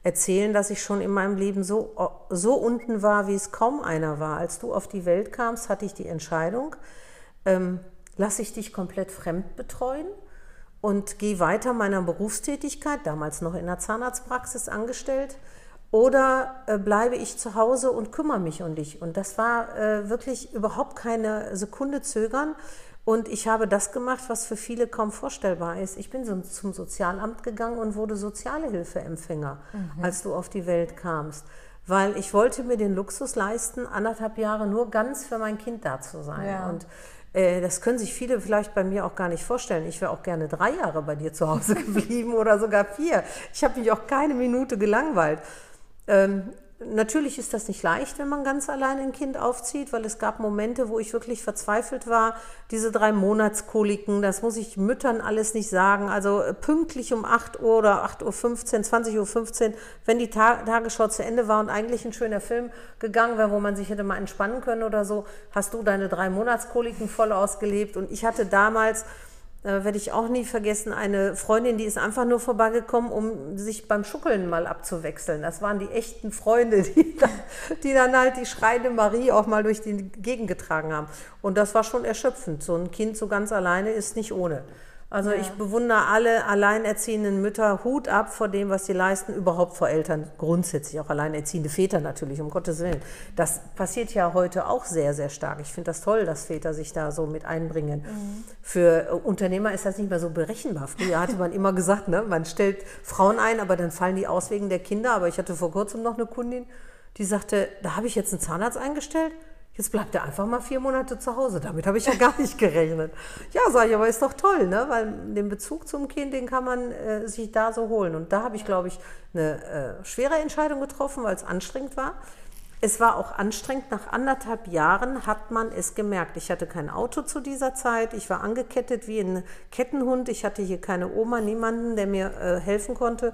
erzählen, dass ich schon in meinem Leben so, so unten war, wie es kaum einer war. Als du auf die Welt kamst, hatte ich die Entscheidung, ähm, lasse ich dich komplett fremd betreuen und gehe weiter meiner Berufstätigkeit, damals noch in der Zahnarztpraxis angestellt, oder äh, bleibe ich zu Hause und kümmere mich um dich. Und das war äh, wirklich überhaupt keine Sekunde zögern. Und ich habe das gemacht, was für viele kaum vorstellbar ist. Ich bin zum Sozialamt gegangen und wurde Sozialhilfeempfänger, mhm. als du auf die Welt kamst. Weil ich wollte mir den Luxus leisten, anderthalb Jahre nur ganz für mein Kind da zu sein. Ja. Und äh, das können sich viele vielleicht bei mir auch gar nicht vorstellen. Ich wäre auch gerne drei Jahre bei dir zu Hause [LAUGHS] geblieben oder sogar vier. Ich habe mich auch keine Minute gelangweilt. Ähm, Natürlich ist das nicht leicht, wenn man ganz allein ein Kind aufzieht, weil es gab Momente, wo ich wirklich verzweifelt war. Diese drei Monatskoliken, das muss ich Müttern alles nicht sagen. Also äh, pünktlich um 8 Uhr oder 8.15 Uhr, 20.15 Uhr, wenn die Tagesschau zu Ende war und eigentlich ein schöner Film gegangen wäre, wo man sich hätte mal entspannen können oder so, hast du deine drei Monatskoliken voll ausgelebt. Und ich hatte damals äh, werde ich auch nie vergessen, eine Freundin, die ist einfach nur vorbeigekommen, um sich beim Schuckeln mal abzuwechseln. Das waren die echten Freunde, [LAUGHS] die dann, die dann halt die schreiende Marie auch mal durch die Gegend getragen haben. Und das war schon erschöpfend. So ein Kind so ganz alleine ist nicht ohne. Also ja. ich bewundere alle alleinerziehenden Mütter Hut ab vor dem, was sie leisten, überhaupt vor Eltern, grundsätzlich auch alleinerziehende Väter natürlich, um Gottes Willen. Das passiert ja heute auch sehr, sehr stark. Ich finde das toll, dass Väter sich da so mit einbringen. Mhm. Für Unternehmer ist das nicht mehr so berechenbar. Früher hatte man immer gesagt, ne, man stellt Frauen ein, aber dann fallen die aus wegen der Kinder. Aber ich hatte vor kurzem noch eine Kundin, die sagte, da habe ich jetzt einen Zahnarzt eingestellt Jetzt bleibt er einfach mal vier Monate zu Hause. Damit habe ich ja gar nicht gerechnet. Ja, sage ich, aber ist doch toll, ne? weil den Bezug zum Kind, den kann man äh, sich da so holen. Und da habe ich, glaube ich, eine äh, schwere Entscheidung getroffen, weil es anstrengend war. Es war auch anstrengend. Nach anderthalb Jahren hat man es gemerkt. Ich hatte kein Auto zu dieser Zeit. Ich war angekettet wie ein Kettenhund. Ich hatte hier keine Oma, niemanden, der mir äh, helfen konnte.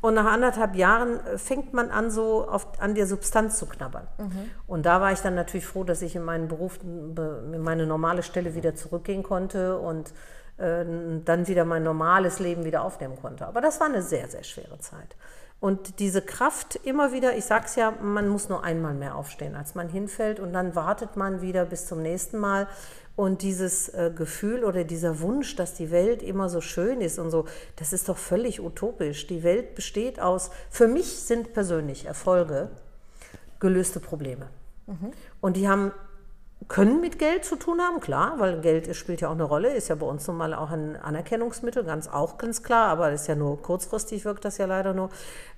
Und nach anderthalb Jahren äh, fängt man an, so auf, an der Substanz zu knabbern. Mhm. Und da war ich dann natürlich froh, dass ich in meinen Beruf, in meine normale Stelle wieder zurückgehen konnte und äh, dann wieder mein normales Leben wieder aufnehmen konnte. Aber das war eine sehr, sehr schwere Zeit. Und diese Kraft immer wieder, ich sag's ja, man muss nur einmal mehr aufstehen, als man hinfällt und dann wartet man wieder bis zum nächsten Mal. Und dieses äh, Gefühl oder dieser Wunsch, dass die Welt immer so schön ist und so, das ist doch völlig utopisch. Die Welt besteht aus, für mich sind persönlich Erfolge gelöste Probleme. Mhm. Und die haben können mit Geld zu tun haben, klar, weil Geld spielt ja auch eine Rolle, ist ja bei uns nun mal auch ein Anerkennungsmittel, ganz auch ganz klar, aber das ist ja nur kurzfristig wirkt das ja leider nur.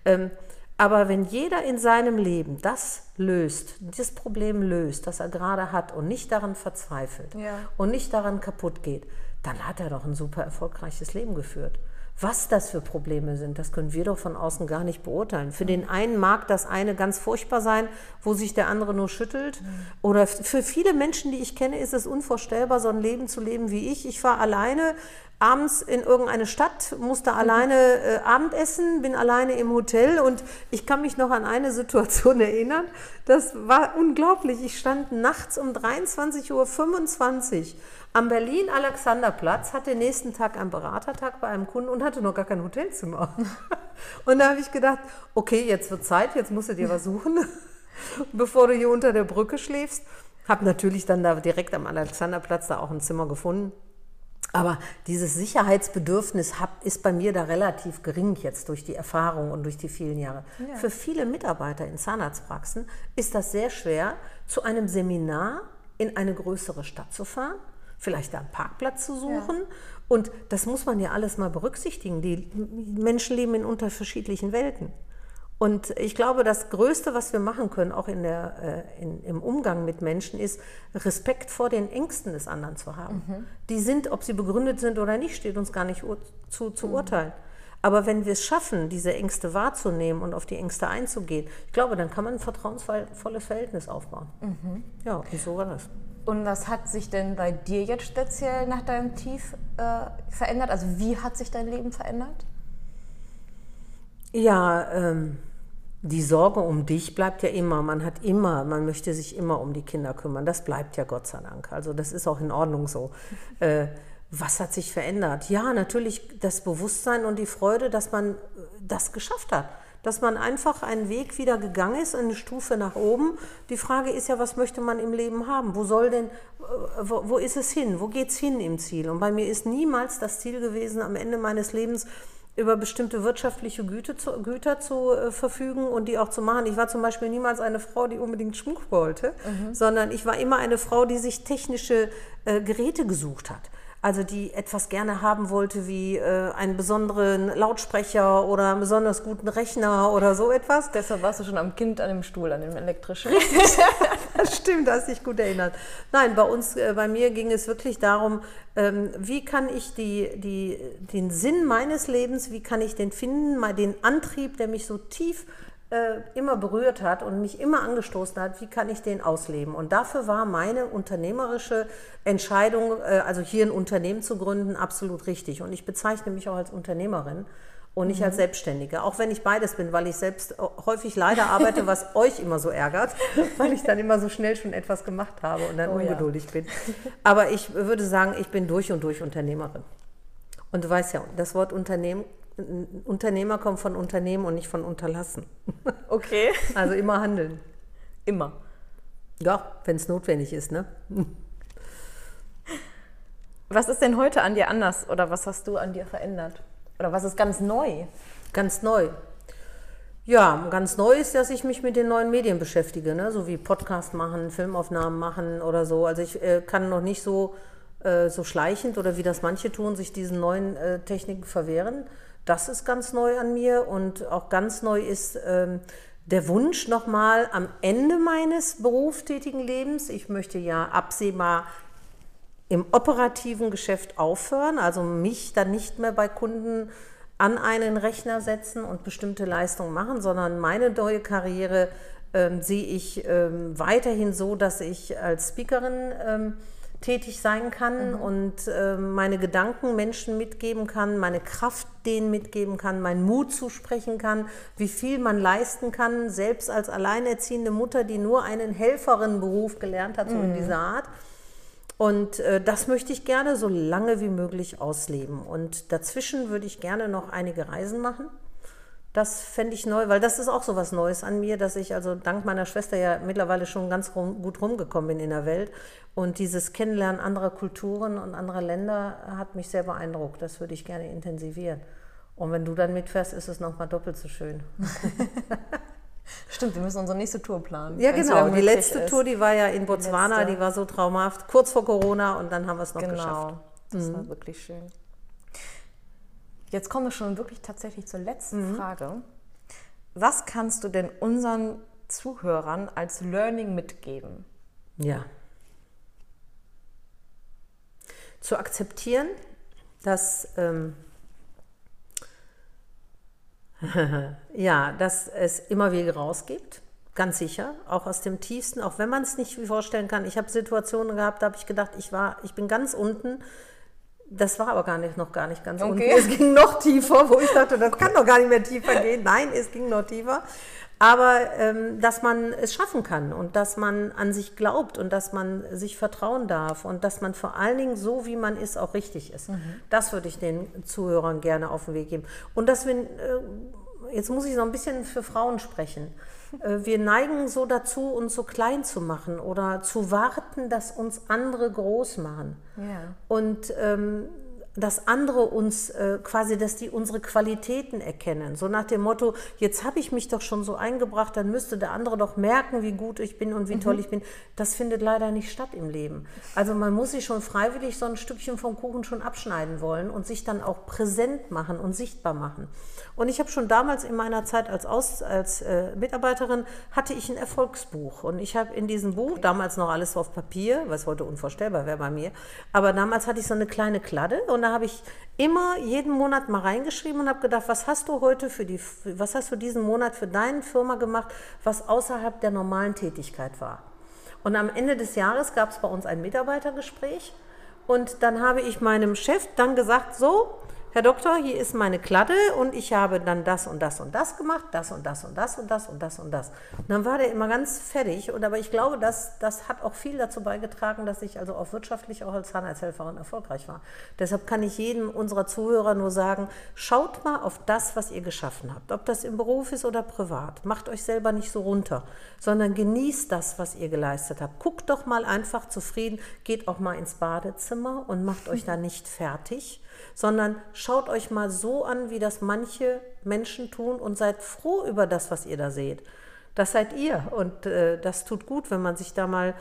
Ähm, aber wenn jeder in seinem Leben das löst, das Problem löst, das er gerade hat und nicht daran verzweifelt ja. und nicht daran kaputt geht, dann hat er doch ein super erfolgreiches Leben geführt. Was das für Probleme sind, das können wir doch von außen gar nicht beurteilen. Für den einen mag das eine ganz furchtbar sein, wo sich der andere nur schüttelt. Oder für viele Menschen, die ich kenne, ist es unvorstellbar, so ein Leben zu leben wie ich. Ich war alleine abends in irgendeine Stadt, musste alleine äh, Abendessen, bin alleine im Hotel und ich kann mich noch an eine Situation [LAUGHS] erinnern. Das war unglaublich. Ich stand nachts um 23.25 Uhr am Berlin-Alexanderplatz, hatte nächsten Tag einen Beratertag bei einem Kunden und hatte noch gar kein Hotelzimmer. [LAUGHS] Und da habe ich gedacht, okay, jetzt wird Zeit, jetzt musst du dir was suchen, [LAUGHS] [LAUGHS] bevor du hier unter der Brücke schläfst. Habe natürlich dann da direkt am Alexanderplatz da auch ein Zimmer gefunden aber dieses Sicherheitsbedürfnis hab, ist bei mir da relativ gering jetzt durch die Erfahrung und durch die vielen Jahre. Ja. Für viele Mitarbeiter in Zahnarztpraxen ist das sehr schwer, zu einem Seminar in eine größere Stadt zu fahren, vielleicht da einen Parkplatz zu suchen. Ja. Und das muss man ja alles mal berücksichtigen. Die Menschen leben in unterschiedlichen Welten. Und ich glaube, das Größte, was wir machen können, auch in der, äh, in, im Umgang mit Menschen, ist, Respekt vor den Ängsten des anderen zu haben. Mhm. Die sind, ob sie begründet sind oder nicht, steht uns gar nicht zu, zu mhm. urteilen. Aber wenn wir es schaffen, diese Ängste wahrzunehmen und auf die Ängste einzugehen, ich glaube, dann kann man ein vertrauensvolles Verhältnis aufbauen. Mhm. Ja, und so war das. Und was hat sich denn bei dir jetzt speziell nach deinem Tief äh, verändert? Also wie hat sich dein Leben verändert? Ja, ähm, die Sorge um dich bleibt ja immer. Man hat immer, man möchte sich immer um die Kinder kümmern. Das bleibt ja Gott sei Dank. Also das ist auch in Ordnung so. [LAUGHS] Äh, was hat sich verändert? Ja, natürlich das Bewusstsein und die Freude, dass man das geschafft hat. Dass man einfach einen Weg wieder gegangen ist, eine Stufe nach oben. Die Frage ist ja, was möchte man im Leben haben? Wo soll denn, äh, wo, wo ist es hin? Wo geht es hin im Ziel? Und bei mir ist niemals das Ziel gewesen, am Ende meines Lebens über bestimmte wirtschaftliche Güte zu, Güter zu äh, verfügen und die auch zu machen. Ich war zum Beispiel niemals eine Frau, die unbedingt Schmuck wollte, mhm. sondern ich war immer eine Frau, die sich technische äh, Geräte gesucht hat also die etwas gerne haben wollte wie äh, einen besonderen Lautsprecher oder einen besonders guten Rechner oder so etwas. Deshalb warst du schon am Kind an dem Stuhl, an dem elektrischen. [LAUGHS] das stimmt, da hast dich gut erinnert. Nein, bei uns, äh, bei mir ging es wirklich darum, ähm, wie kann ich die, die, den Sinn meines Lebens, wie kann ich den finden, mal den Antrieb, der mich so tief äh, immer berührt hat und mich immer angestoßen hat, wie kann ich den ausleben. Und dafür war meine unternehmerische Entscheidung, äh, also hier ein Unternehmen zu gründen, absolut richtig. Und ich bezeichne mich auch als Unternehmerin und nicht mhm. als Selbstständige. Auch wenn ich beides bin, weil ich selbst häufig leider arbeite, was [LAUGHS] euch immer so ärgert, weil ich dann immer so schnell schon etwas gemacht habe und dann oh, ungeduldig ja. bin. Aber ich würde sagen, ich bin durch und durch Unternehmerin. Und du weißt ja, das Wort Unternehmen Unternehmer kommt von Unternehmen und nicht von unterlassen. [LAUGHS] Okay. Also immer handeln. Immer. Ja, wenn es notwendig ist, ne? [LAUGHS] Was ist denn heute an dir anders oder was hast du an dir verändert? Oder was ist ganz neu? Ganz neu. Ja, ganz neu ist, dass ich mich mit den neuen Medien beschäftige, ne? so wie Podcast machen, Filmaufnahmen machen oder so. Also ich äh, kann noch nicht so, äh, so schleichend oder wie das manche tun, sich diesen neuen äh, Techniken verwehren. Das ist ganz neu an mir und auch ganz neu ist ähm, der Wunsch nochmal am Ende meines berufstätigen Lebens, ich möchte ja absehbar im operativen Geschäft aufhören, also mich dann nicht mehr bei Kunden an einen Rechner setzen und bestimmte Leistungen machen, sondern meine neue Karriere ähm, sehe ich ähm, weiterhin so, dass ich als Speakerin ähm, tätig sein kann mhm. und äh, meine Gedanken Menschen mitgeben kann, meine Kraft denen mitgeben kann, meinen Mut zusprechen kann, wie viel man leisten kann, selbst als alleinerziehende Mutter, die nur einen Helferinnenberuf gelernt hat, so mhm. in dieser Art. Und äh, das möchte ich gerne so lange wie möglich ausleben. Und dazwischen würde ich gerne noch einige Reisen machen Das fände ich neu, weil das ist auch so was Neues an mir, dass ich also dank meiner Schwester ja mittlerweile schon ganz rum, gut rumgekommen bin in der Welt. Und dieses Kennenlernen anderer Kulturen und anderer Länder hat mich sehr beeindruckt. Das würde ich gerne intensivieren. Und wenn du dann mitfährst, ist es nochmal doppelt so schön. [LAUGHS] Stimmt, wir müssen unsere nächste Tour planen. Ja, genau. Die letzte ist. Tour, die war ja in Botswana, die, die, war so traumhaft, kurz vor Corona und dann haben wir es noch genau. geschafft. Das mhm. war wirklich schön. Jetzt kommen wir schon wirklich tatsächlich zur letzten mhm. Frage. Was kannst du denn unseren Zuhörern als Learning mitgeben? Ja. Zu akzeptieren, dass ähm, [LAUGHS] ja, dass es immer Wege raus gibt, ganz sicher, auch aus dem tiefsten, auch wenn man es nicht vorstellen kann. Ich habe Situationen gehabt, da habe ich gedacht, ich war, ich bin ganz unten das war aber gar nicht, noch gar nicht ganz okay. unten. Es ging noch tiefer, wo ich dachte, das kann doch gar nicht mehr tiefer gehen. Nein, es ging noch tiefer. Aber ähm, dass man es schaffen kann und dass man an sich glaubt und dass man sich vertrauen darf und dass man vor allen Dingen so, wie man ist, auch richtig ist. Mhm. Das würde ich den Zuhörern gerne auf den Weg geben. Und dass wir, äh, jetzt muss ich noch ein bisschen für Frauen sprechen. Äh, wir neigen so dazu, uns so klein zu machen oder zu warten, dass uns andere groß machen. Ja. Und ähm, dass andere uns äh, quasi, dass die unsere Qualitäten erkennen. So nach dem Motto, jetzt habe ich mich doch schon so eingebracht, dann müsste der andere doch merken, wie gut ich bin und wie mhm. toll ich bin. Das findet leider nicht statt im Leben. Also man muss sich schon freiwillig so ein Stückchen vom Kuchen schon abschneiden wollen und sich dann auch präsent machen und sichtbar machen. Und ich habe schon damals in meiner Zeit als, Aus, als äh, Mitarbeiterin, hatte ich ein Erfolgsbuch. Und ich habe in diesem Buch, damals noch alles auf Papier, was heute unvorstellbar wäre bei mir, aber damals hatte ich so eine kleine Kladde und da habe ich immer jeden Monat mal reingeschrieben und habe gedacht, was hast du heute für die, was hast du diesen Monat für deine Firma gemacht, was außerhalb der normalen Tätigkeit war. Und am Ende des Jahres gab es bei uns ein Mitarbeitergespräch und dann habe ich meinem Chef dann gesagt, so, Herr Doktor, hier ist meine Kladde und ich habe dann das und das und das gemacht, das und das und das und das und das und das. Und dann war der immer ganz fertig. Und aber ich glaube, das, das hat auch viel dazu beigetragen, dass ich also auch wirtschaftlich auch als Zahnarzthelferin erfolgreich war. Deshalb kann ich jedem unserer Zuhörer nur sagen, schaut mal auf das, was ihr geschaffen habt. Ob das im Beruf ist oder privat. Macht euch selber nicht so runter, sondern genießt das, was ihr geleistet habt. Guckt doch mal einfach zufrieden, geht auch mal ins Badezimmer und macht euch da [LAUGHS] nicht fertig sondern schaut euch mal so an, wie das manche Menschen tun und seid froh über das, was ihr da seht. Das seid ihr und äh, das tut gut, wenn man sich da mal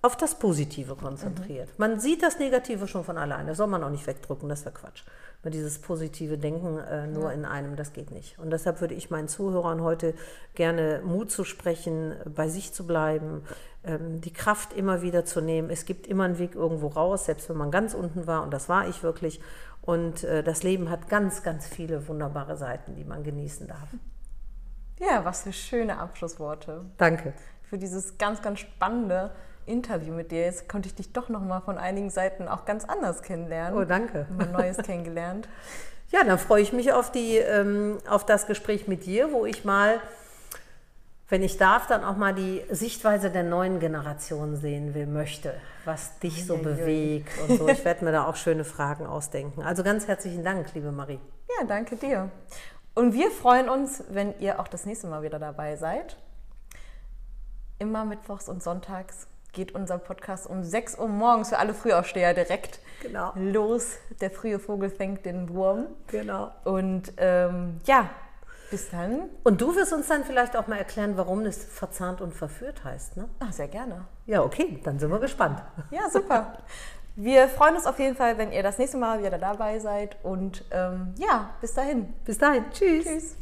auf das Positive konzentriert. Mhm. Man sieht das Negative schon von alleine, das soll man auch nicht wegdrücken, das wäre Quatsch. Weil dieses positive Denken äh, nur ja. in einem, das geht nicht. Und deshalb würde ich meinen Zuhörern heute gerne Mut zu sprechen, bei sich zu bleiben, ähm, die Kraft immer wieder zu nehmen. Es gibt immer einen Weg irgendwo raus, selbst wenn man ganz unten war, und das war ich wirklich. Und äh, das Leben hat ganz, ganz viele wunderbare Seiten, die man genießen darf. Ja, was für schöne Abschlussworte. Danke. Für dieses ganz, ganz spannende Interview mit dir. Jetzt konnte ich dich doch noch mal von einigen Seiten auch ganz anders kennenlernen. Oh, danke. Mal Neues kennengelernt. [LAUGHS] Ja, dann freue ich mich auf, die, ähm, auf das Gespräch mit dir, wo ich mal wenn ich darf, dann auch mal die Sichtweise der neuen Generation sehen will, möchte, was dich so bewegt und so. Ich werde mir da auch schöne Fragen ausdenken. Also ganz herzlichen Dank, liebe Marie. Ja, danke dir. Und wir freuen uns, wenn ihr auch das nächste Mal wieder dabei seid. Immer mittwochs und sonntags geht unser Podcast um 6 Uhr morgens für alle Frühaufsteher direkt genau. los. Der frühe Vogel fängt den Wurm. Genau. Und ähm, ja, bis dann. Und du wirst uns dann vielleicht auch mal erklären, warum es verzahnt und verführt heißt, ne? Ach, sehr gerne. Ja, okay, dann sind wir gespannt. Ja, super. Wir freuen uns auf jeden Fall, wenn ihr das nächste Mal wieder dabei seid. Und ähm, ja, bis dahin. Bis dahin. Tschüss. Tschüss.